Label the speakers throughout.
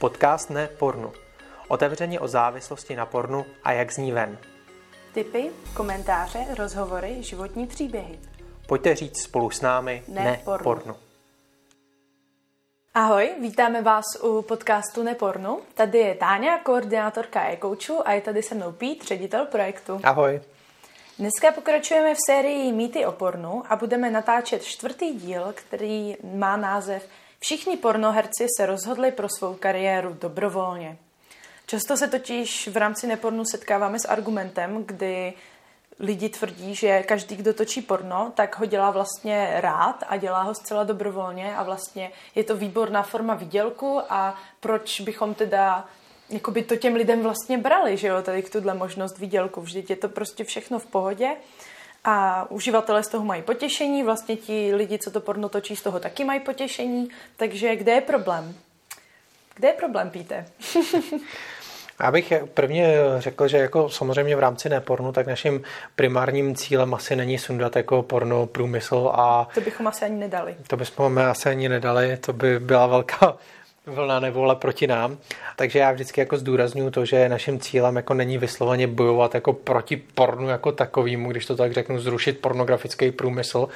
Speaker 1: Podcast ne pornu. Otevřeně o závislosti na pornu a jak z ní ven.
Speaker 2: Tipy, komentáře, rozhovory, životní příběhy.
Speaker 1: Pojďte říct spolu s námi
Speaker 2: Ne
Speaker 1: ne,
Speaker 2: pornu.
Speaker 1: pornu.
Speaker 2: Ahoj, vítáme vás u podcastu Nepornu. Tady je Táňa, koordinátorka e-coachu a je tady se mnou Pít, ředitel projektu.
Speaker 1: Ahoj.
Speaker 2: Dneska pokračujeme v sérii Mýty o pornu a budeme natáčet čtvrtý díl, který má název Všichni pornoherci se rozhodli pro svou kariéru dobrovolně. Často se totiž v rámci nepornu setkáváme s argumentem, kdy lidi tvrdí, že každý, kdo točí porno, tak ho dělá vlastně rád a dělá ho zcela dobrovolně a vlastně je to výborná forma výdělku a proč bychom teda jakoby to těm lidem vlastně brali, že jo, tady tuhle možnost výdělku. Vždyť je to prostě všechno v pohodě a uživatelé z toho mají potěšení, vlastně ti lidi, co to porno točí, z toho taky mají potěšení, takže kde je problém? Kde je problém, Píte?
Speaker 1: Já bych prvně řekl, že jako samozřejmě v rámci nepornu, tak naším primárním cílem asi není sundat jako porno průmysl a
Speaker 2: To bychom asi ani nedali.
Speaker 1: to bychom asi ani nedali, to by byla velká vlna nevole proti nám. Takže já vždycky jako zdůraznuju to, že naším cílem jako není vysloveně bojovat jako proti pornu jako takovýmu, když to tak řeknu, zrušit pornografický průmysl.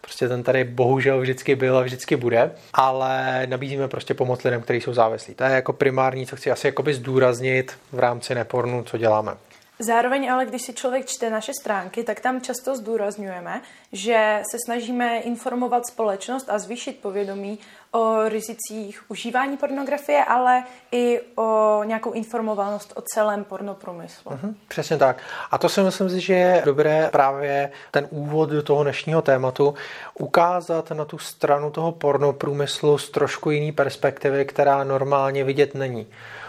Speaker 1: Prostě ten tady bohužel vždycky byl a vždycky bude, ale nabízíme prostě pomoc lidem, kteří jsou závislí. To je jako primární, co chci asi jakoby zdůraznit v rámci nepornu, co děláme.
Speaker 2: Zároveň ale, když si člověk čte naše stránky, tak tam často zdůrazňujeme, že se snažíme informovat společnost a zvýšit povědomí o rizicích užívání pornografie, ale i o nějakou informovanost o celém pornoprůmyslu.
Speaker 1: Mhm, přesně tak. A to si myslím, že je dobré právě ten úvod do toho dnešního tématu ukázat na tu stranu toho pornoprůmyslu z trošku jiný perspektivy, která normálně vidět není.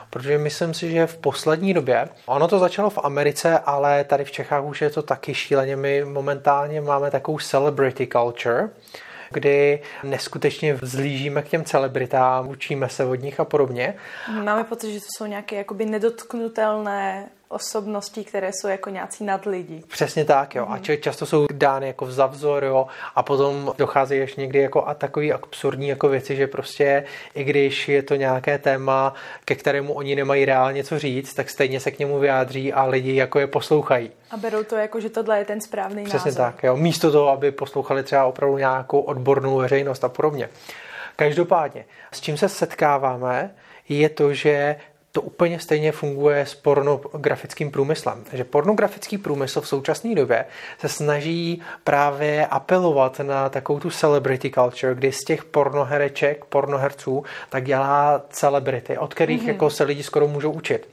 Speaker 1: Protože myslím si, že v poslední době, ono to začalo v Americe, ale tady v Čechách už je to taky šíleně. My momentálně máme takovou celebrity culture, kdy neskutečně vzlížíme k těm celebritám, učíme se od nich a podobně.
Speaker 2: Máme pocit, že to jsou nějaké jakoby nedotknutelné osobnosti, které jsou jako nějací nadlidi.
Speaker 1: Přesně tak, jo. A č- často jsou dány jako za vzor, jo. A potom dochází ještě někdy jako a takový absurdní jako věci, že prostě i když je to nějaké téma, ke kterému oni nemají reálně co říct, tak stejně se k němu vyjádří a lidi jako je poslouchají.
Speaker 2: A berou to jako, že tohle je ten správný
Speaker 1: Přesně
Speaker 2: názor.
Speaker 1: tak, jo. Místo toho, aby poslouchali třeba opravdu nějakou odbornou veřejnost a podobně. Každopádně, s čím se setkáváme, je to, že to úplně stejně funguje s pornografickým průmyslem. Že pornografický průmysl v současné době se snaží právě apelovat na takovou tu celebrity culture, kdy z těch pornohereček, pornoherců, tak dělá celebrity, od kterých mm-hmm. jako se lidi skoro můžou učit.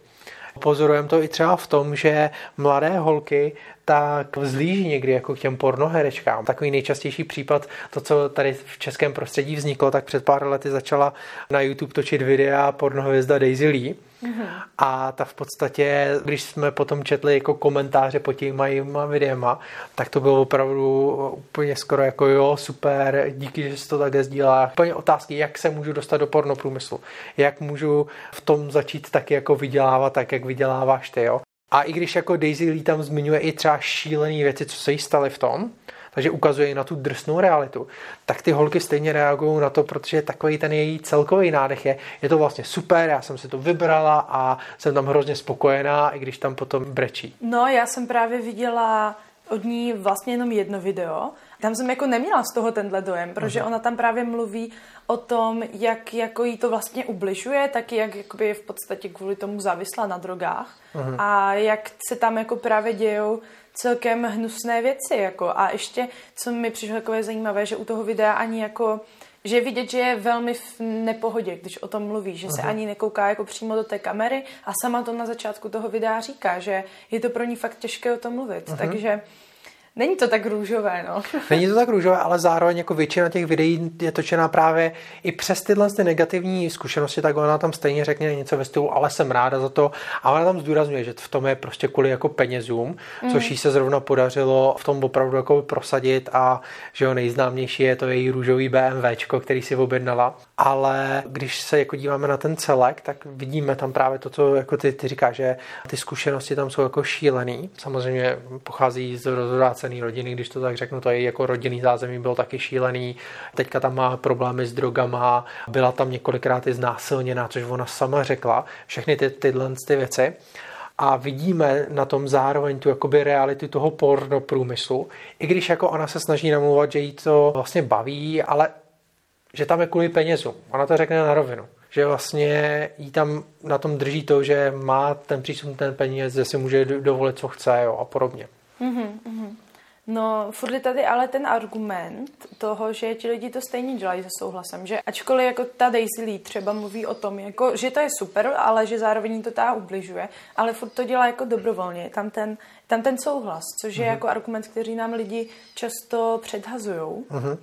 Speaker 1: Pozorujeme to i třeba v tom, že mladé holky tak vzlíží někdy jako k těm pornoherečkám. Takový nejčastější případ, to, co tady v českém prostředí vzniklo, tak před pár lety začala na YouTube točit videa pornohvězda Daisy Lee. Mm-hmm. A ta v podstatě, když jsme potom četli jako komentáře pod těma jejíma videema, tak to bylo opravdu úplně skoro jako jo, super, díky, že se to takhle sdílá. Úplně otázky, jak se můžu dostat do pornoprůmyslu, jak můžu v tom začít taky jako vydělávat, tak jak vyděláváš ty, jo. A i když jako Daisy Lee tam zmiňuje i třeba šílené věci, co se jí staly v tom, takže ukazuje na tu drsnou realitu, tak ty holky stejně reagují na to, protože takový ten její celkový nádech je, je to vlastně super, já jsem si to vybrala a jsem tam hrozně spokojená, i když tam potom brečí.
Speaker 2: No, já jsem právě viděla od ní vlastně jenom jedno video. Tam jsem jako neměla z toho tenhle dojem, protože ona tam právě mluví o tom, jak jako jí to vlastně ubližuje, taky jak jakoby je v podstatě kvůli tomu závislá na drogách a jak se tam jako právě dějou celkem hnusné věci. Jako. A ještě, co mi přišlo takové zajímavé, že u toho videa ani jako že je vidět, že je velmi v nepohodě, když o tom mluví, že se ani nekouká jako přímo do té kamery a sama to na začátku toho videa říká, že je to pro ní fakt těžké o tom mluvit. Takže není to tak růžové, no.
Speaker 1: Není to tak růžové, ale zároveň jako většina těch videí je točená právě i přes tyhle ty negativní zkušenosti, tak ona tam stejně řekne něco ve stylu, ale jsem ráda za to. A ona tam zdůrazňuje, že v tom je prostě kvůli jako penězům, mm. což jí se zrovna podařilo v tom opravdu jako prosadit a že jo, nejznámější je to její růžový BMWčko, který si objednala. Ale když se jako díváme na ten celek, tak vidíme tam právě to, co jako ty, ty říkáš, že ty zkušenosti tam jsou jako šílený. Samozřejmě pochází z rozhodáce roztřísený rodiny, když to tak řeknu, to je jako rodinný zázemí bylo taky šílený. Teďka tam má problémy s drogama, byla tam několikrát i znásilněná, což ona sama řekla. Všechny ty, tyhle ty věci a vidíme na tom zároveň tu jakoby realitu toho porno průmyslu, i když jako ona se snaží namluvat, že jí to vlastně baví, ale že tam je kvůli penězům. Ona to řekne na rovinu. Že vlastně jí tam na tom drží to, že má ten přístup ten peněz, že si může dovolit, co chce jo, a podobně.
Speaker 2: Mm-hmm, mm-hmm. No, furt je tady ale ten argument toho, že ti lidi to stejně dělají se souhlasem, že ačkoliv jako ta Daisy Lee třeba mluví o tom, jako, že to je super, ale že zároveň to tá ubližuje, ale furt to dělá jako dobrovolně, tam ten, tam ten souhlas, což je uh-huh. jako argument, který nám lidi často předhazují. Uh-huh.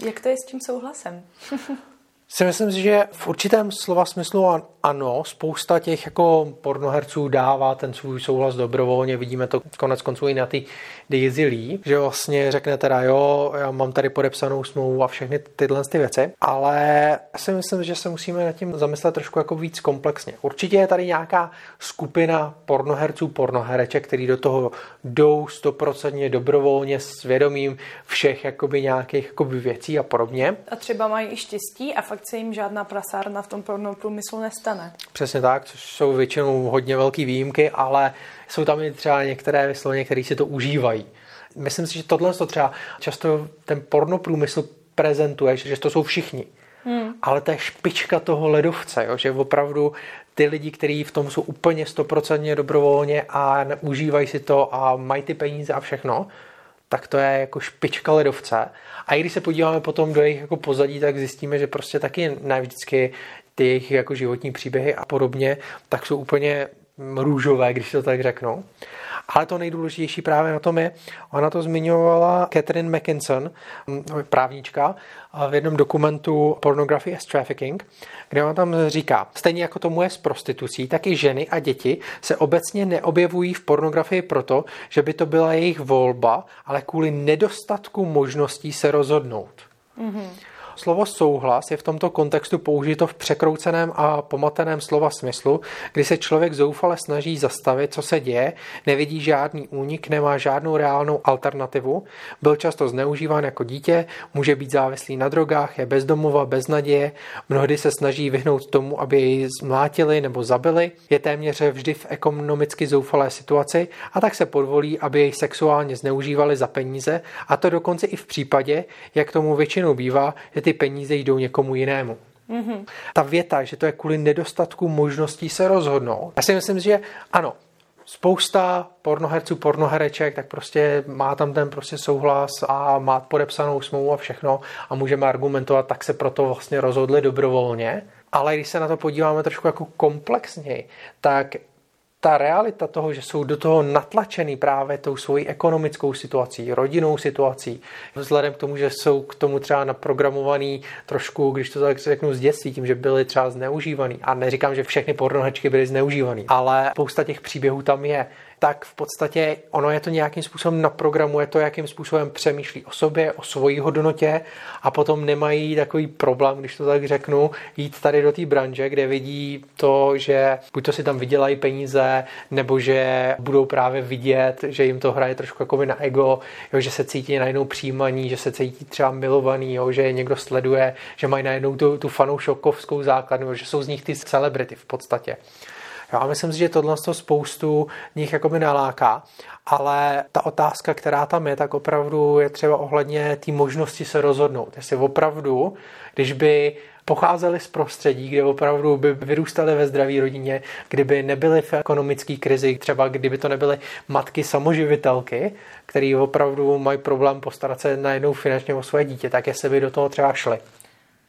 Speaker 2: Jak to je s tím souhlasem?
Speaker 1: si myslím, že v určitém slova smyslu ano, spousta těch jako pornoherců dává ten svůj souhlas dobrovolně, vidíme to konec konců i na ty Daisy Lee, že vlastně řekne teda jo, já mám tady podepsanou smlouvu a všechny tyhle ty věci, ale já si myslím, že se musíme nad tím zamyslet trošku jako víc komplexně. Určitě je tady nějaká skupina pornoherců, pornohereček, který do toho jdou stoprocentně dobrovolně s vědomím všech jakoby nějakých jakoby věcí a podobně.
Speaker 2: A třeba mají i štěstí a fakt se jim žádná prasárna v tom porno průmyslu nestane.
Speaker 1: Přesně tak, což jsou většinou hodně velké výjimky, ale jsou tam i třeba některé vysloveně, které si to užívají. Myslím si, že tohle to třeba často ten porno průmysl prezentuje, že to jsou všichni. Hmm. Ale to je špička toho ledovce, jo? že opravdu ty lidi, kteří v tom jsou úplně stoprocentně dobrovolně a užívají si to a mají ty peníze a všechno, tak to je jako špička ledovce. A i když se podíváme potom do jejich jako pozadí, tak zjistíme, že prostě taky ne vždycky ty jejich jako životní příběhy a podobně, tak jsou úplně růžové, když to tak řeknu. Ale to nejdůležitější právě na tom je, ona to zmiňovala Catherine McKinson, právnička, v jednom dokumentu Pornography as Trafficking, kde ona tam říká, stejně jako tomu je s prostitucí, tak i ženy a děti se obecně neobjevují v pornografii proto, že by to byla jejich volba, ale kvůli nedostatku možností se rozhodnout. Mm-hmm. Slovo souhlas je v tomto kontextu použito v překrouceném a pomateném slova smyslu, kdy se člověk zoufale snaží zastavit, co se děje, nevidí žádný únik, nemá žádnou reálnou alternativu, byl často zneužíván jako dítě, může být závislý na drogách, je bezdomova, bez naděje, mnohdy se snaží vyhnout tomu, aby jej zmlátili nebo zabili, je téměř vždy v ekonomicky zoufalé situaci a tak se podvolí, aby jej sexuálně zneužívali za peníze a to dokonce i v případě, jak tomu většinou bývá, že ty peníze jdou někomu jinému. Mm-hmm. Ta věta, že to je kvůli nedostatku možností se rozhodnout. Já si myslím, že ano, spousta pornoherců, pornohereček, tak prostě má tam ten prostě souhlas a má podepsanou smlouvu a všechno a můžeme argumentovat, tak se proto vlastně rozhodli dobrovolně. Ale když se na to podíváme trošku jako komplexněji, tak ta realita toho, že jsou do toho natlačený právě tou svojí ekonomickou situací, rodinnou situací, vzhledem k tomu, že jsou k tomu třeba naprogramovaný trošku, když to tak řeknu z dětství, tím, že byly třeba zneužívaný. A neříkám, že všechny pornohečky byly zneužívaný, ale spousta těch příběhů tam je tak v podstatě ono je to nějakým způsobem naprogramuje to, jakým způsobem přemýšlí o sobě, o svojí hodnotě a potom nemají takový problém, když to tak řeknu, jít tady do té branže, kde vidí to, že buď to si tam vydělají peníze, nebo že budou právě vidět, že jim to hraje trošku jako na ego, jo, že se cítí najednou přijímaní, že se cítí třeba milovaný, jo, že je někdo sleduje, že mají najednou tu, tu fanoušokovskou základnu, že jsou z nich ty celebrity v podstatě. Já myslím si, že tohle to spoustu nich jakoby naláká, ale ta otázka, která tam je, tak opravdu je třeba ohledně té možnosti se rozhodnout. Jestli opravdu, když by pocházeli z prostředí, kde opravdu by vyrůstali ve zdraví rodině, kdyby nebyly v ekonomické krizi, třeba kdyby to nebyly matky samoživitelky, které opravdu mají problém postarat se najednou finančně o své dítě, tak jestli by do toho třeba šli.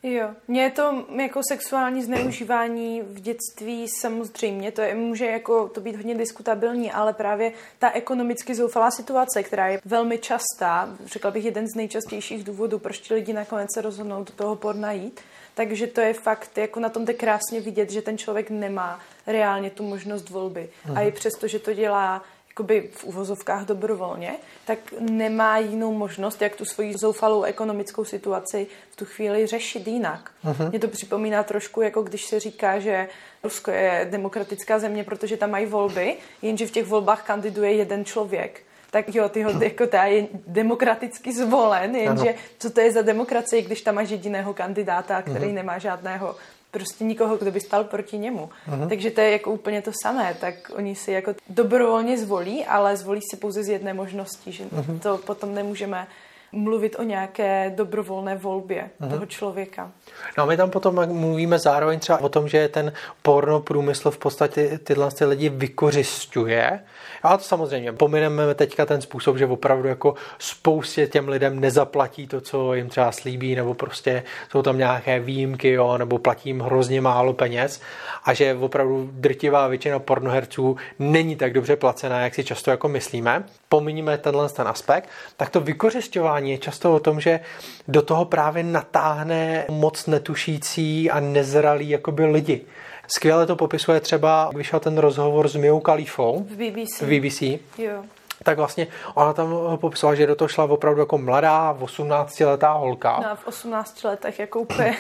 Speaker 2: Jo, mně je to jako sexuální zneužívání v dětství samozřejmě, to je, může jako to být hodně diskutabilní, ale právě ta ekonomicky zoufalá situace, která je velmi častá, řekla bych jeden z nejčastějších důvodů, proč ti lidi nakonec se rozhodnou do toho porna jít, takže to je fakt, jako na tom jde krásně vidět, že ten člověk nemá reálně tu možnost volby. Aha. A i přesto, že to dělá jakoby v uvozovkách dobrovolně, tak nemá jinou možnost, jak tu svoji zoufalou ekonomickou situaci v tu chvíli řešit jinak. Uh-huh. Mě to připomíná trošku, jako když se říká, že Rusko je demokratická země, protože tam mají volby, jenže v těch volbách kandiduje jeden člověk. tak jo, ty ho jako ta je demokraticky zvolen, jenže co to je za demokracie, když tam máš jediného kandidáta, který mm-hmm. nemá žádného prostě nikoho, kdo by stal proti němu. Uh-huh. Takže to je jako úplně to samé. Tak oni si jako dobrovolně zvolí, ale zvolí si pouze z jedné možnosti, že uh-huh. to potom nemůžeme mluvit o nějaké dobrovolné volbě uh-huh. toho člověka.
Speaker 1: No a my tam potom mluvíme zároveň třeba o tom, že ten porno průmysl v podstatě tyhle ty lidi vykořišťuje. A to samozřejmě pomineme teďka ten způsob, že opravdu jako spoustě těm lidem nezaplatí to, co jim třeba slíbí, nebo prostě jsou tam nějaké výjimky, jo, nebo platí jim hrozně málo peněz a že opravdu drtivá většina pornoherců není tak dobře placená, jak si často jako myslíme. Pominíme tenhle ten aspekt, tak to vykořišťování je často o tom, že do toho právě natáhne moc netušící a nezralí jakoby lidi. Skvěle to popisuje třeba, vyšel ten rozhovor s Miou Kalifou
Speaker 2: v BBC.
Speaker 1: V BBC.
Speaker 2: Jo.
Speaker 1: Tak vlastně ona tam popisovala, že do toho šla opravdu jako mladá, 18-letá holka.
Speaker 2: No a v 18 letech jako úplně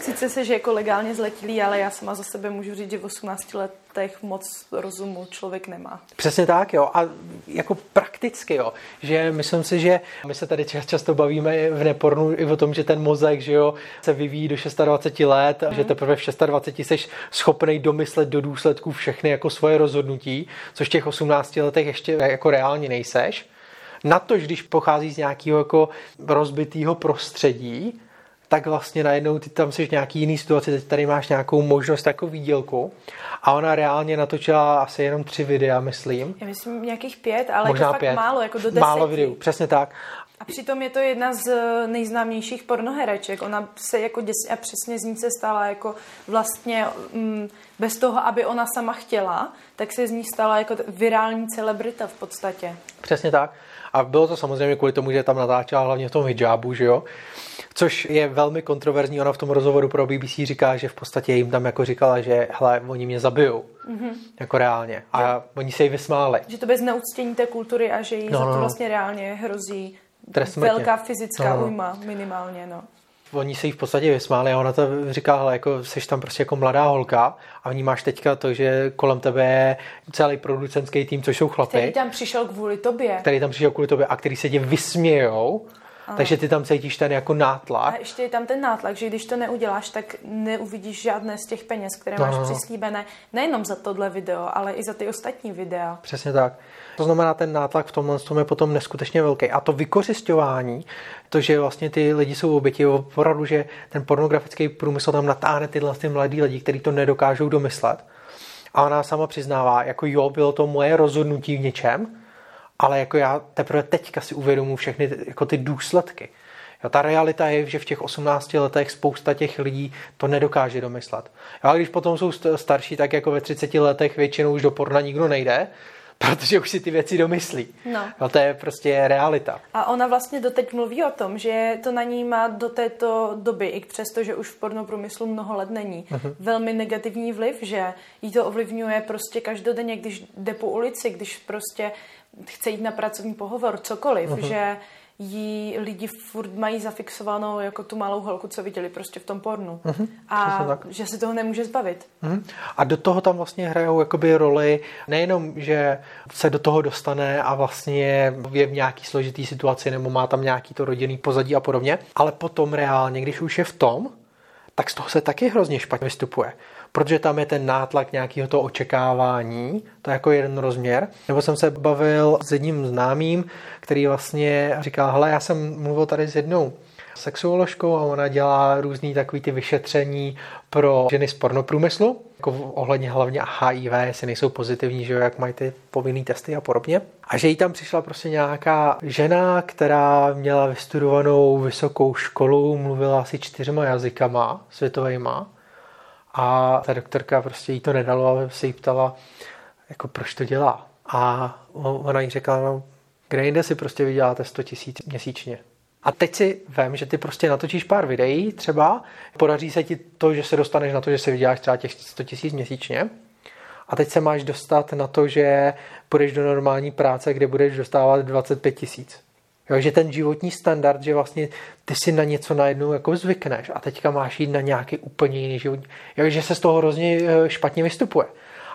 Speaker 2: Sice se, že jako legálně zletilý, ale já sama za sebe můžu říct, že v 18 letech moc rozumu člověk nemá.
Speaker 1: Přesně tak, jo. A jako prakticky, jo. Že myslím si, že my se tady často bavíme v nepornu i o tom, že ten mozek, že jo, se vyvíjí do 26 let, mm. že teprve v 26 jsi schopný domyslet do důsledků všechny jako svoje rozhodnutí, což v těch 18 letech ještě jako reálně nejseš. Na to, když pochází z nějakého jako rozbitého prostředí, tak vlastně najednou ty tam jsi v nějaký jiný situaci, teď tady máš nějakou možnost takovou výdělku a ona reálně natočila asi jenom tři videa, myslím.
Speaker 2: Já myslím nějakých pět, ale Možná to fakt pět. málo, jako do deseti.
Speaker 1: Málo videů, přesně tak.
Speaker 2: A přitom je to jedna z nejznámějších pornohereček. Ona se jako děsně a přesně z ní se stala jako vlastně mm, bez toho, aby ona sama chtěla, tak se z ní stala jako virální celebrita v podstatě.
Speaker 1: Přesně tak. A bylo to samozřejmě kvůli tomu, že tam natáčela hlavně v tom hijabu, že jo což je velmi kontroverzní. Ona v tom rozhovoru pro BBC říká, že v podstatě jim tam jako říkala, že hele, oni mě zabijou. Mm-hmm. Jako reálně. A jo. oni se jí vysmáli.
Speaker 2: Že to bez neuctění té kultury a že jí no, za to no, no. vlastně reálně hrozí Trest velká fyzická no, no. ujma minimálně. No
Speaker 1: oni se jí v podstatě vysmáli a ona to říká, hele, jako jsi tam prostě jako mladá holka a vnímáš teďka to, že kolem tebe je celý producentský tým, což jsou chlapy.
Speaker 2: Který tam přišel kvůli tobě.
Speaker 1: Který tam přišel kvůli tobě a který se tě vysmějou Takže ty tam cítíš ten jako nátlak.
Speaker 2: A ještě je tam ten nátlak, že když to neuděláš, tak neuvidíš žádné z těch peněz, které no, máš no. no. přislíbené, nejenom za tohle video, ale i za ty ostatní videa.
Speaker 1: Přesně tak. To znamená, ten nátlak v tomhle tom je potom neskutečně velký. A to vykořišťování, to, že vlastně ty lidi jsou oběti, opravdu, že ten pornografický průmysl tam natáhne tyhle ty mladí lidi, kteří to nedokážou domyslet. A ona sama přiznává, jako jo, bylo to moje rozhodnutí v něčem, ale jako já teprve teďka si uvědomuji všechny jako ty důsledky. Jo, ta realita je, že v těch 18 letech spousta těch lidí to nedokáže domyslet. Jo, a když potom jsou starší, tak jako ve 30 letech většinou už do porna nikdo nejde, protože už si ty věci domyslí. No. no to je prostě realita.
Speaker 2: A ona vlastně doteď mluví o tom, že to na ní má do této doby, i přesto, že už v pornoprůmyslu mnoho let není, uh-huh. velmi negativní vliv, že jí to ovlivňuje prostě každodenně, když jde po ulici, když prostě chce jít na pracovní pohovor, cokoliv, uh-huh. že jí lidi furt mají zafixovanou jako tu malou holku, co viděli prostě v tom pornu. Uh-huh. A že se toho nemůže zbavit. Uh-huh.
Speaker 1: A do toho tam vlastně hrajou jakoby roli nejenom, že se do toho dostane a vlastně je v nějaký složitý situaci nebo má tam nějaký to rodinný pozadí a podobně, ale potom reálně, když už je v tom, tak z toho se taky hrozně špatně vystupuje protože tam je ten nátlak nějakého toho očekávání, to je jako jeden rozměr. Nebo jsem se bavil s jedním známým, který vlastně říkal, hele, já jsem mluvil tady s jednou sexuoložkou a ona dělá různý takový ty vyšetření pro ženy z pornoprůmyslu, jako ohledně hlavně HIV, jestli nejsou pozitivní, že jo, jak mají ty povinné testy a podobně. A že jí tam přišla prostě nějaká žena, která měla vystudovanou vysokou školu, mluvila asi čtyřma jazykama světovejma a ta doktorka prostě jí to nedalo a se jí ptala, jako proč to dělá. A ona jí řekla, no, kde jinde si prostě vyděláte 100 tisíc měsíčně. A teď si vím, že ty prostě natočíš pár videí třeba, podaří se ti to, že se dostaneš na to, že si vyděláš třeba těch 100 tisíc měsíčně a teď se máš dostat na to, že půjdeš do normální práce, kde budeš dostávat 25 tisíc. Jo, že ten životní standard, že vlastně ty si na něco najednou jako zvykneš a teďka máš jít na nějaký úplně jiný život. Jo, že se z toho hrozně eh, špatně vystupuje.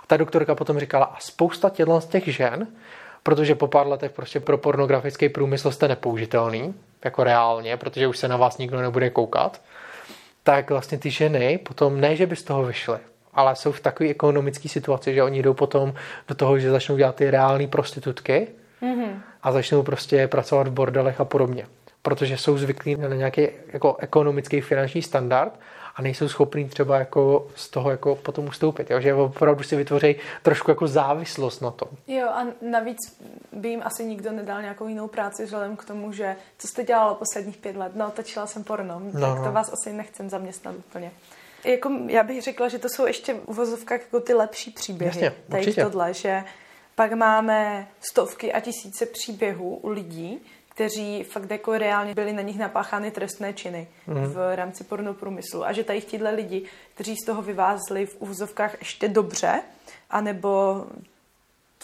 Speaker 1: A ta doktorka potom říkala, a spousta těchto z těch žen protože po pár letech prostě pro pornografický průmysl jste nepoužitelný, jako reálně, protože už se na vás nikdo nebude koukat, tak vlastně ty ženy potom ne, že by z toho vyšly, ale jsou v takové ekonomické situaci, že oni jdou potom do toho, že začnou dělat ty reální prostitutky mm-hmm. A začnou prostě pracovat v bordelech a podobně. Protože jsou zvyklí na nějaký jako ekonomický finanční standard a nejsou schopní třeba jako z toho jako potom ustoupit. Jo? Že opravdu si vytvoří trošku jako závislost na tom.
Speaker 2: Jo a navíc by jim asi nikdo nedal nějakou jinou práci vzhledem k tomu, že co jste dělala posledních pět let? No, točila jsem porno, no, tak to no. vás asi nechcem zaměstnat úplně. Jako, já bych řekla, že to jsou ještě v uvozovkách jako ty lepší příběhy.
Speaker 1: Jasně,
Speaker 2: tady tohle, že pak máme stovky a tisíce příběhů u lidí, kteří fakt jako reálně byli na nich napáchány trestné činy mm. v rámci pornoprůmyslu. A že tady tihle lidi, kteří z toho vyvázli v úvozovkách ještě dobře, anebo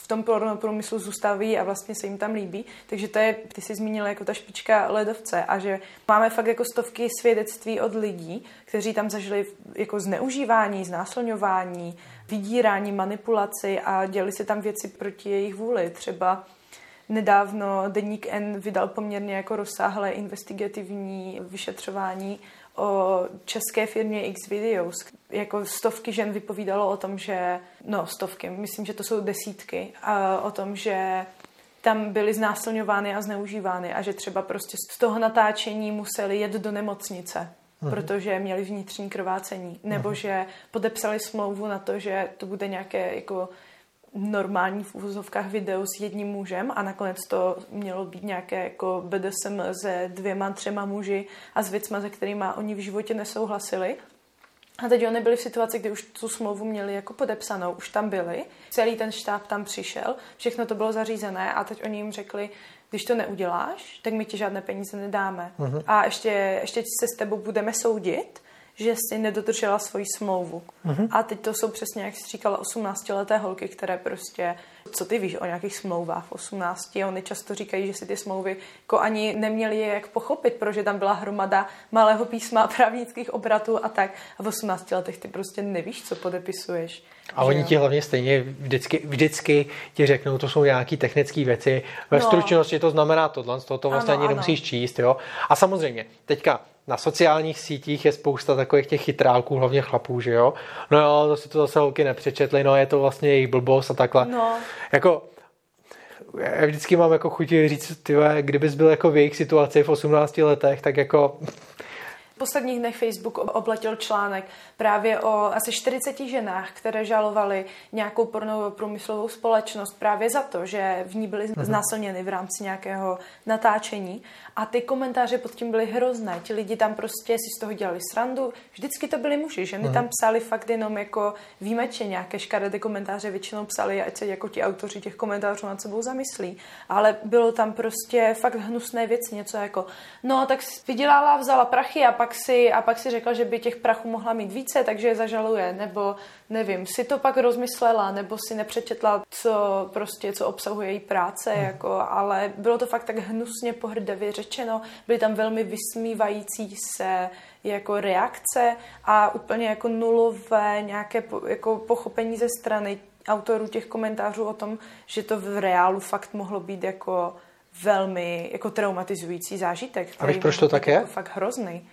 Speaker 2: v tom průmyslu zůstaví a vlastně se jim tam líbí. Takže to je, ty jsi zmínila jako ta špička ledovce a že máme fakt jako stovky svědectví od lidí, kteří tam zažili jako zneužívání, znásilňování, vydírání, manipulaci a dělali se tam věci proti jejich vůli. Třeba nedávno Deník N vydal poměrně jako rozsáhlé investigativní vyšetřování o české firmě X Videos. Jako stovky žen vypovídalo o tom, že, no stovky, myslím, že to jsou desítky, a o tom, že tam byly znásilňovány a zneužívány a že třeba prostě z toho natáčení museli jet do nemocnice, uh-huh. protože měli vnitřní krvácení, nebo uh-huh. že podepsali smlouvu na to, že to bude nějaké jako normální v úvozovkách video s jedním mužem a nakonec to mělo být nějaké jako BDSM se dvěma, třema muži a s věcma, se kterými oni v životě nesouhlasili. A teď oni byli v situaci, kdy už tu smlouvu měli jako podepsanou, už tam byli, celý ten štáb tam přišel, všechno to bylo zařízené a teď oni jim řekli, když to neuděláš, tak my ti žádné peníze nedáme. Uh-huh. A ještě, ještě se s tebou budeme soudit že jsi nedodržela svoji smlouvu. Mm-hmm. A teď to jsou přesně, jak jsi říkala, 18-leté holky, které prostě, co ty víš o nějakých smlouvách v 18, oni často říkají, že si ty smlouvy jako ani neměli je jak pochopit, protože tam byla hromada malého písma, právnických obratů a tak. A v 18 letech ty prostě nevíš, co podepisuješ.
Speaker 1: A oni ti hlavně stejně vždycky, vždycky ti řeknou, to jsou nějaké technické věci. Ve no. stručnosti to znamená tohle, to, to vlastně ano, ani ano. nemusíš číst. Jo? A samozřejmě, teďka na sociálních sítích je spousta takových těch chytrálků, hlavně chlapů, že jo? No jo, to si to zase holky nepřečetli, no je to vlastně jejich blbost a takhle. No. Jako, já vždycky mám jako chuti říct, tyhle, kdybys byl jako v jejich situaci v 18 letech, tak jako
Speaker 2: v posledních dnech Facebook obletěl článek právě o asi 40 ženách, které žalovaly nějakou pornovou průmyslovou společnost právě za to, že v ní byly mhm. znásilněny v rámci nějakého natáčení. A ty komentáře pod tím byly hrozné. Ti lidi tam prostě si z toho dělali srandu. Vždycky to byly muži. Ženy tam psali fakt jenom jako výjimečně nějaké škaredé komentáře. Většinou psali, ať se jako ti autoři těch komentářů nad sebou zamyslí. Ale bylo tam prostě fakt hnusné věci. Něco jako, no tak vydělala, vzala prachy a pak si, a pak si řekla, že by těch prachů mohla mít více, takže je zažaluje. Nebo nevím, si to pak rozmyslela, nebo si nepřečetla, co prostě, co obsahuje její práce, hmm. jako, ale bylo to fakt tak hnusně pohrdavě řečeno, byly tam velmi vysmívající se jako reakce a úplně jako nulové nějaké jako pochopení ze strany autorů těch komentářů o tom, že to v reálu fakt mohlo být jako velmi jako traumatizující zážitek.
Speaker 1: A víš, proč to tak je?
Speaker 2: Jako fakt hrozný.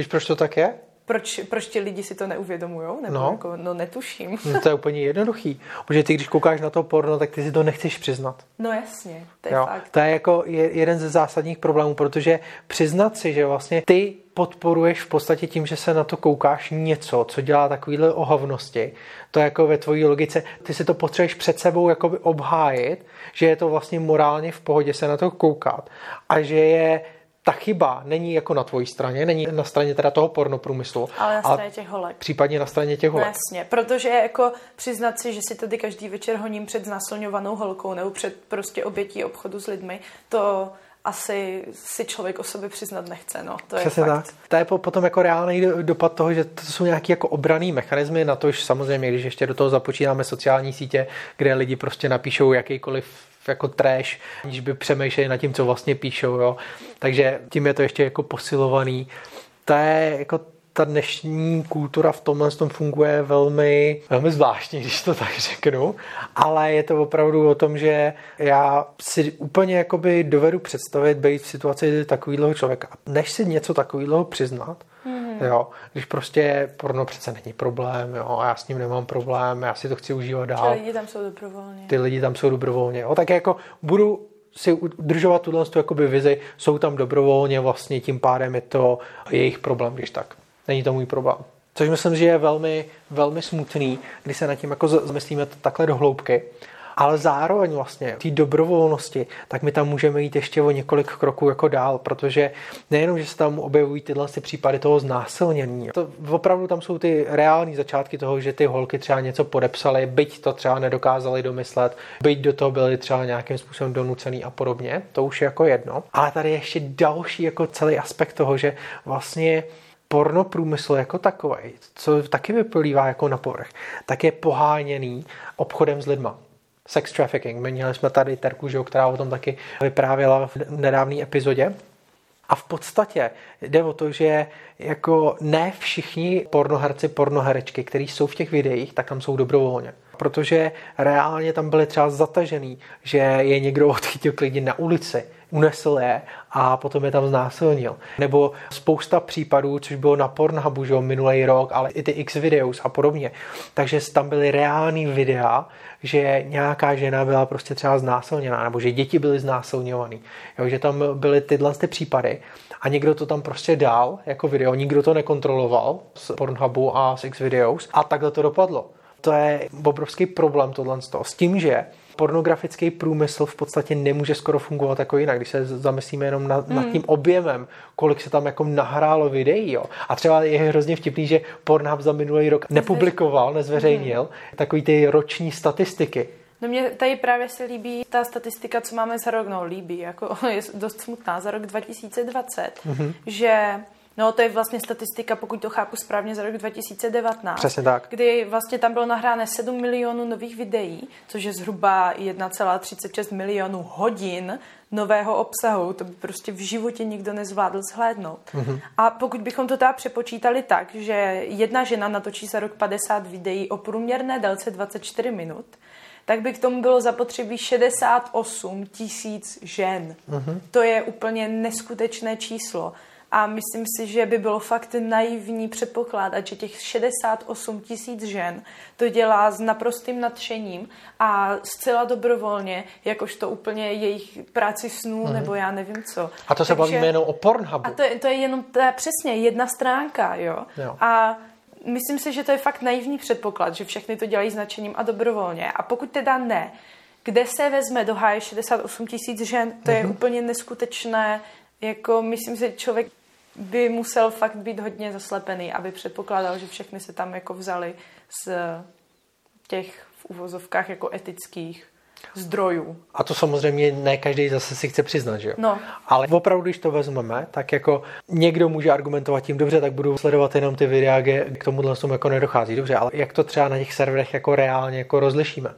Speaker 1: Víš, proč to tak je?
Speaker 2: Proč, proč ti lidi si to neuvědomují? Nebo no. Jako, no netuším.
Speaker 1: No to je úplně jednoduchý. Protože ty, když koukáš na to porno, tak ty si to nechceš přiznat.
Speaker 2: No jasně, to je jo. fakt.
Speaker 1: To je jako jeden ze zásadních problémů, protože přiznat si, že vlastně ty podporuješ v podstatě tím, že se na to koukáš něco, co dělá takovýhle ohavnosti. To je jako ve tvojí logice, ty si to potřebuješ před sebou jakoby obhájit, že je to vlastně morálně v pohodě se na to koukat a že je ta chyba není jako na tvojí straně, není na straně teda toho pornoprůmyslu.
Speaker 2: Ale na straně těch holek.
Speaker 1: Případně na straně těch holek.
Speaker 2: No jasně, protože jako přiznat si, že si tady každý večer honím před znasilňovanou holkou nebo před prostě obětí obchodu s lidmi, to asi si člověk o sobě přiznat nechce. No. To Přesně je fakt. tak.
Speaker 1: To je potom jako reálný dopad toho, že to jsou nějaké jako obraný mechanismy na to, že samozřejmě, když ještě do toho započítáme sociální sítě, kde lidi prostě napíšou jakýkoliv jako trash, aniž by přemýšleli nad tím, co vlastně píšou. Jo. Takže tím je to ještě jako posilovaný. To je jako ta dnešní kultura v tomhle tom funguje velmi, velmi zvláštně, když to tak řeknu, ale je to opravdu o tom, že já si úplně jakoby dovedu představit být v situaci takového člověka. Než si něco takového přiznat. Jo, když prostě porno přece není problém, jo, a já s ním nemám problém, já si to chci užívat dál.
Speaker 2: Ty lidi tam jsou dobrovolně.
Speaker 1: Ty lidi tam jsou dobrovolně, jo, tak jako budu si udržovat tuhle jakoby vizi, jsou tam dobrovolně, vlastně tím pádem je to jejich problém, když tak. Není to můj problém. Což myslím, že je velmi, velmi smutný, když se nad tím jako zamyslíme takhle do hloubky ale zároveň vlastně té dobrovolnosti, tak my tam můžeme jít ještě o několik kroků jako dál, protože nejenom, že se tam objevují tyhle ty případy toho znásilnění, to opravdu tam jsou ty reální začátky toho, že ty holky třeba něco podepsaly, byť to třeba nedokázali domyslet, byť do toho byly třeba nějakým způsobem donucený a podobně, to už je jako jedno. Ale tady je ještě další jako celý aspekt toho, že vlastně porno průmysl jako takový, co taky vyplývá jako na povrch, tak je poháněný obchodem s lidma sex trafficking. Měli jsme tady Terku, že, která o tom taky vyprávěla v nedávné epizodě. A v podstatě jde o to, že jako ne všichni pornoherci, pornoherečky, kteří jsou v těch videích, tak tam jsou dobrovolně. Protože reálně tam byli třeba zatažený, že je někdo odchytil klidně na ulici, unesl je a potom je tam znásilnil. Nebo spousta případů, což bylo na Pornhubu, že minulý rok, ale i ty X videos a podobně. Takže tam byly reální videa, že nějaká žena byla prostě třeba znásilněná, nebo že děti byly znásilňované. že tam byly tyhle ty případy a někdo to tam prostě dal jako video, nikdo to nekontroloval z Pornhubu a z X videos a takhle to dopadlo. To je obrovský problém tohle s tím, že pornografický průmysl v podstatě nemůže skoro fungovat jako jinak, když se zamyslíme jenom nad, hmm. nad tím objemem, kolik se tam jako nahrálo videí. Jo. A třeba je hrozně vtipný, že Pornhub za minulý rok nepublikoval, nezveřejnil hmm. takový ty roční statistiky.
Speaker 2: No mě tady právě se líbí ta statistika, co máme za rok, no líbí, jako je dost smutná, za rok 2020, hmm že No, to je vlastně statistika, pokud to chápu správně, za rok 2019.
Speaker 1: Přesně tak.
Speaker 2: Kdy vlastně tam bylo nahráno 7 milionů nových videí, což je zhruba 1,36 milionů hodin nového obsahu. To by prostě v životě nikdo nezvládl zhlédnout. Mm-hmm. A pokud bychom to teda přepočítali tak, že jedna žena natočí za rok 50 videí o průměrné délce 24 minut, tak by k tomu bylo zapotřebí 68 tisíc žen. Mm-hmm. To je úplně neskutečné číslo. A myslím si, že by bylo fakt naivní předpokládat, že těch 68 tisíc žen to dělá s naprostým nadšením a zcela dobrovolně, jakož to úplně jejich práci snů, mm. nebo já nevím co.
Speaker 1: A to se Takže, bavíme jenom o Pornhubu.
Speaker 2: A to je, to je jenom ta, přesně jedna stránka, jo. jo. A myslím si, že to je fakt naivní předpoklad, že všechny to dělají s nadšením a dobrovolně. A pokud teda ne, kde se vezme do háje 68 tisíc žen, to je mm-hmm. úplně neskutečné. Jako myslím si, že člověk by musel fakt být hodně zaslepený, aby předpokládal, že všechny se tam jako vzali z těch v uvozovkách jako etických zdrojů.
Speaker 1: A to samozřejmě ne každý zase si chce přiznat, že jo?
Speaker 2: No.
Speaker 1: Ale opravdu, když to vezmeme, tak jako někdo může argumentovat tím, dobře, tak budu sledovat jenom ty videa, kde k tomuhle tomu jako nedochází. Dobře, ale jak to třeba na těch serverech jako reálně jako rozlišíme?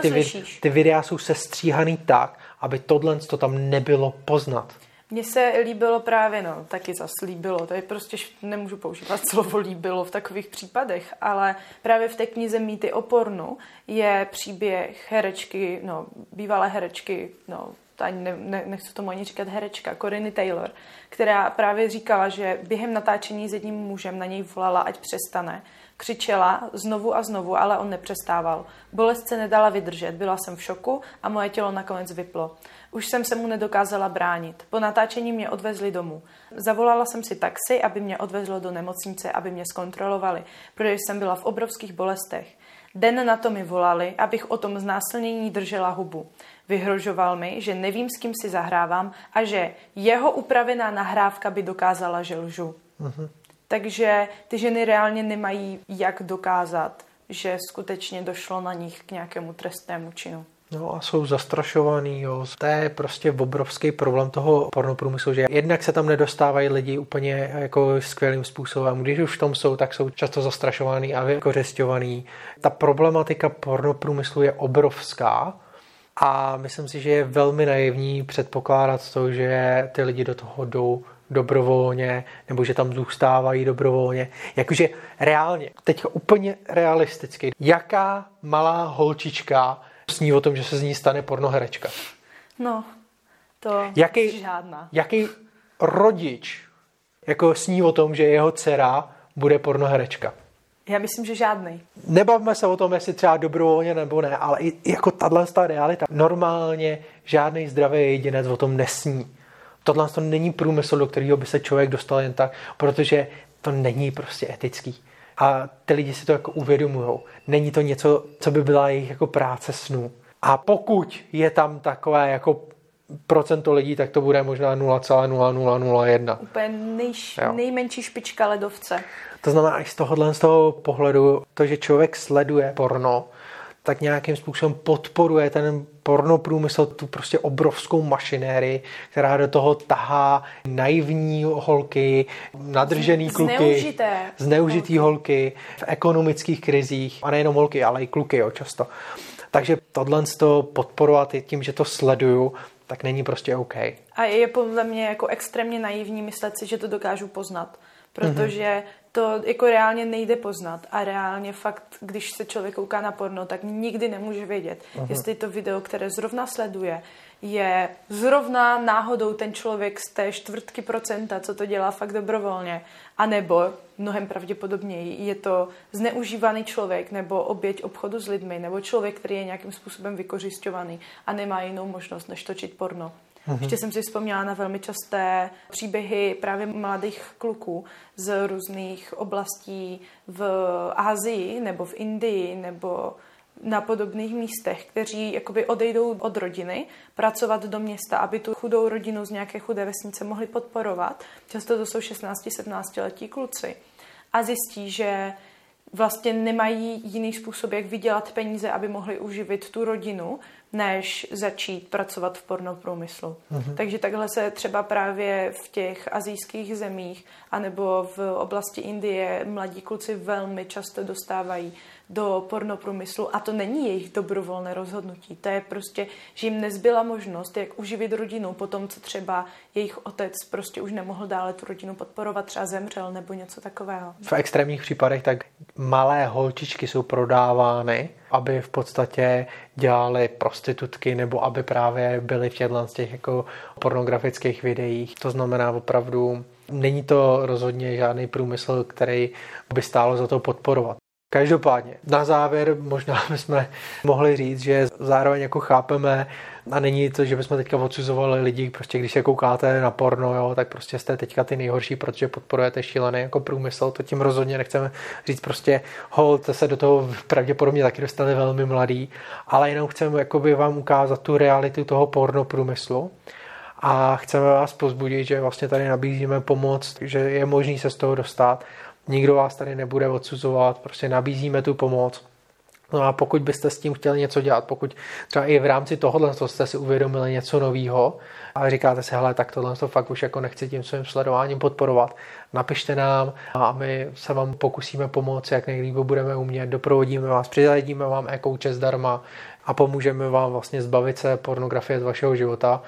Speaker 2: Ty,
Speaker 1: ty videa jsou sestříhaný tak, aby tohle to tam nebylo poznat.
Speaker 2: Mně se líbilo právě, no, taky zas líbilo, to je prostě, nemůžu používat slovo líbilo v takových případech, ale právě v té knize Mýty o pornu je příběh herečky, no, bývalé herečky, no, ani ne, ne, nechci tomu ani říkat herečka, Corinny Taylor, která právě říkala, že během natáčení s jedním mužem na něj volala, ať přestane. Křičela znovu a znovu, ale on nepřestával. Bolest se nedala vydržet, byla jsem v šoku a moje tělo nakonec vyplo. Už jsem se mu nedokázala bránit. Po natáčení mě odvezli domů. Zavolala jsem si taxi, aby mě odvezlo do nemocnice, aby mě zkontrolovali, protože jsem byla v obrovských bolestech. Den na to mi volali, abych o tom znásilnění držela hubu. Vyhrožoval mi, že nevím, s kým si zahrávám a že jeho upravená nahrávka by dokázala, že lžu. Uh-huh. Takže ty ženy reálně nemají jak dokázat, že skutečně došlo na nich k nějakému trestnému činu.
Speaker 1: No a jsou zastrašovaný, jo. To je prostě obrovský problém toho pornoprůmyslu, že jednak se tam nedostávají lidi úplně jako skvělým způsobem. Když už v tom jsou, tak jsou často zastrašovaný a vykořesťovaný. Ta problematika pornoprůmyslu je obrovská a myslím si, že je velmi naivní předpokládat to, že ty lidi do toho jdou dobrovolně, nebo že tam zůstávají dobrovolně. Jakože reálně, teď úplně realisticky, jaká malá holčička sní o tom, že se z ní stane pornoherečka?
Speaker 2: No, to
Speaker 1: jaký,
Speaker 2: žádná.
Speaker 1: Jaký rodič jako sní o tom, že jeho dcera bude pornoherečka?
Speaker 2: Já myslím, že žádný.
Speaker 1: Nebavme se o tom, jestli třeba dobrovolně nebo ne, ale i jako tahle realita. Normálně žádný zdravý jedinec o tom nesní. Tohle to není průmysl, do kterého by se člověk dostal jen tak, protože to není prostě etický. A ty lidi si to jako uvědomují. Není to něco, co by byla jejich jako práce snů. A pokud je tam takové jako procento lidí, tak to bude možná 0,0001.
Speaker 2: Úplně nejš, nejmenší špička ledovce.
Speaker 1: To znamená, i z tohohle z toho pohledu, to, že člověk sleduje porno, tak nějakým způsobem podporuje ten pornoprůmysl, tu prostě obrovskou mašinérii, která do toho tahá naivní holky, nadržený kluky,
Speaker 2: Zneužité
Speaker 1: zneužitý holky. holky v ekonomických krizích, a nejenom holky, ale i kluky jo, často. Takže tohle to podporovat tím, že to sleduju, tak není prostě OK.
Speaker 2: A je podle mě jako extrémně naivní myslet si, že to dokážu poznat. Protože mm-hmm to jako reálně nejde poznat a reálně fakt, když se člověk kouká na porno, tak nikdy nemůže vědět, Aha. jestli to video, které zrovna sleduje, je zrovna náhodou ten člověk z té čtvrtky procenta, co to dělá fakt dobrovolně, anebo mnohem pravděpodobněji je to zneužívaný člověk nebo oběť obchodu s lidmi, nebo člověk, který je nějakým způsobem vykořišťovaný a nemá jinou možnost, než točit porno. Mm-hmm. Ještě jsem si vzpomněla na velmi časté příběhy právě mladých kluků z různých oblastí v Asii nebo v Indii nebo na podobných místech, kteří jakoby odejdou od rodiny, pracovat do města, aby tu chudou rodinu z nějaké chudé vesnice mohli podporovat. Často to jsou 16-17 letí kluci. A zjistí, že vlastně nemají jiný způsob, jak vydělat peníze, aby mohli uživit tu rodinu, než začít pracovat v pornoprůmyslu. Mm-hmm. Takže takhle se třeba právě v těch azijských zemích anebo v oblasti Indie mladí kluci velmi často dostávají do pornoprůmyslu a to není jejich dobrovolné rozhodnutí. To je prostě, že jim nezbyla možnost, jak uživit rodinu po tom, co třeba jejich otec prostě už nemohl dále tu rodinu podporovat, třeba zemřel nebo něco takového.
Speaker 1: V extrémních případech tak malé holčičky jsou prodávány, aby v podstatě dělali prostitutky nebo aby právě byly v těchto těch jako pornografických videích. To znamená opravdu, není to rozhodně žádný průmysl, který by stálo za to podporovat. Každopádně, na závěr možná bychom mohli říct, že zároveň jako chápeme, a není to, že bychom teďka odsuzovali lidi, prostě když se koukáte na porno, jo, tak prostě jste teďka ty nejhorší, protože podporujete šílený jako průmysl, to tím rozhodně nechceme říct prostě, hold, se do toho pravděpodobně taky dostali velmi mladý, ale jenom chceme jakoby vám ukázat tu realitu toho porno průmyslu. A chceme vás pozbudit, že vlastně tady nabízíme pomoc, že je možný se z toho dostat Nikdo vás tady nebude odsuzovat, prostě nabízíme tu pomoc. No a pokud byste s tím chtěli něco dělat, pokud třeba i v rámci tohohle jste si uvědomili něco nového a říkáte si, hele, tak tohle to fakt už jako nechci tím svým sledováním podporovat, napište nám a my se vám pokusíme pomoct, jak nejlíp budeme umět, doprovodíme vás, přizadíme vám e-kouče zdarma a pomůžeme vám vlastně zbavit se pornografie z vašeho života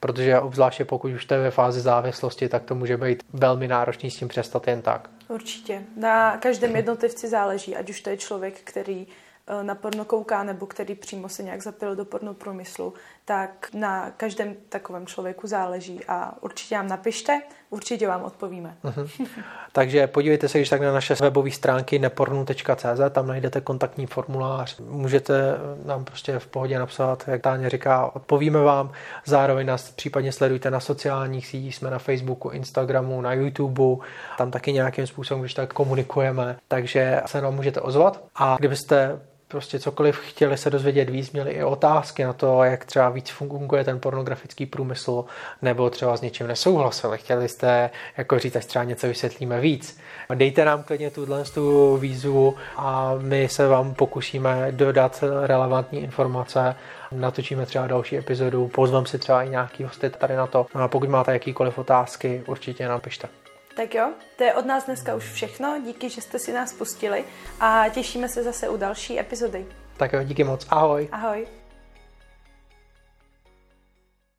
Speaker 1: protože obzvláště pokud už jste ve fázi závislosti, tak to může být velmi náročný s tím přestat jen tak.
Speaker 2: Určitě. Na každém jednotlivci záleží, ať už to je člověk, který eh, na porno kouká nebo který přímo se nějak zapil do porno průmyslu, tak na každém takovém člověku záleží a určitě nám napište, určitě vám odpovíme. Uh-huh.
Speaker 1: Takže podívejte se, když tak na naše webové stránky nepornu.cz, tam najdete kontaktní formulář. Můžete nám prostě v pohodě napsat, jak Táně říká, odpovíme vám. Zároveň nás případně sledujte na sociálních sítích, jsme na Facebooku, Instagramu, na YouTube, tam taky nějakým způsobem, když tak komunikujeme, takže se nám můžete ozvat. A kdybyste prostě cokoliv chtěli se dozvědět víc, měli i otázky na to, jak třeba víc funguje ten pornografický průmysl, nebo třeba s něčím nesouhlasili. Chtěli jste jako říct, až třeba něco vysvětlíme víc. Dejte nám klidně tuhle tu výzvu a my se vám pokusíme dodat relevantní informace natočíme třeba další epizodu, pozvám si třeba i nějaký hosty tady na to. A pokud máte jakýkoliv otázky, určitě nám pište.
Speaker 2: Tak jo, to je od nás dneska už všechno. Díky, že jste si nás pustili a těšíme se zase u další epizody.
Speaker 1: Tak jo, díky moc. Ahoj.
Speaker 2: Ahoj.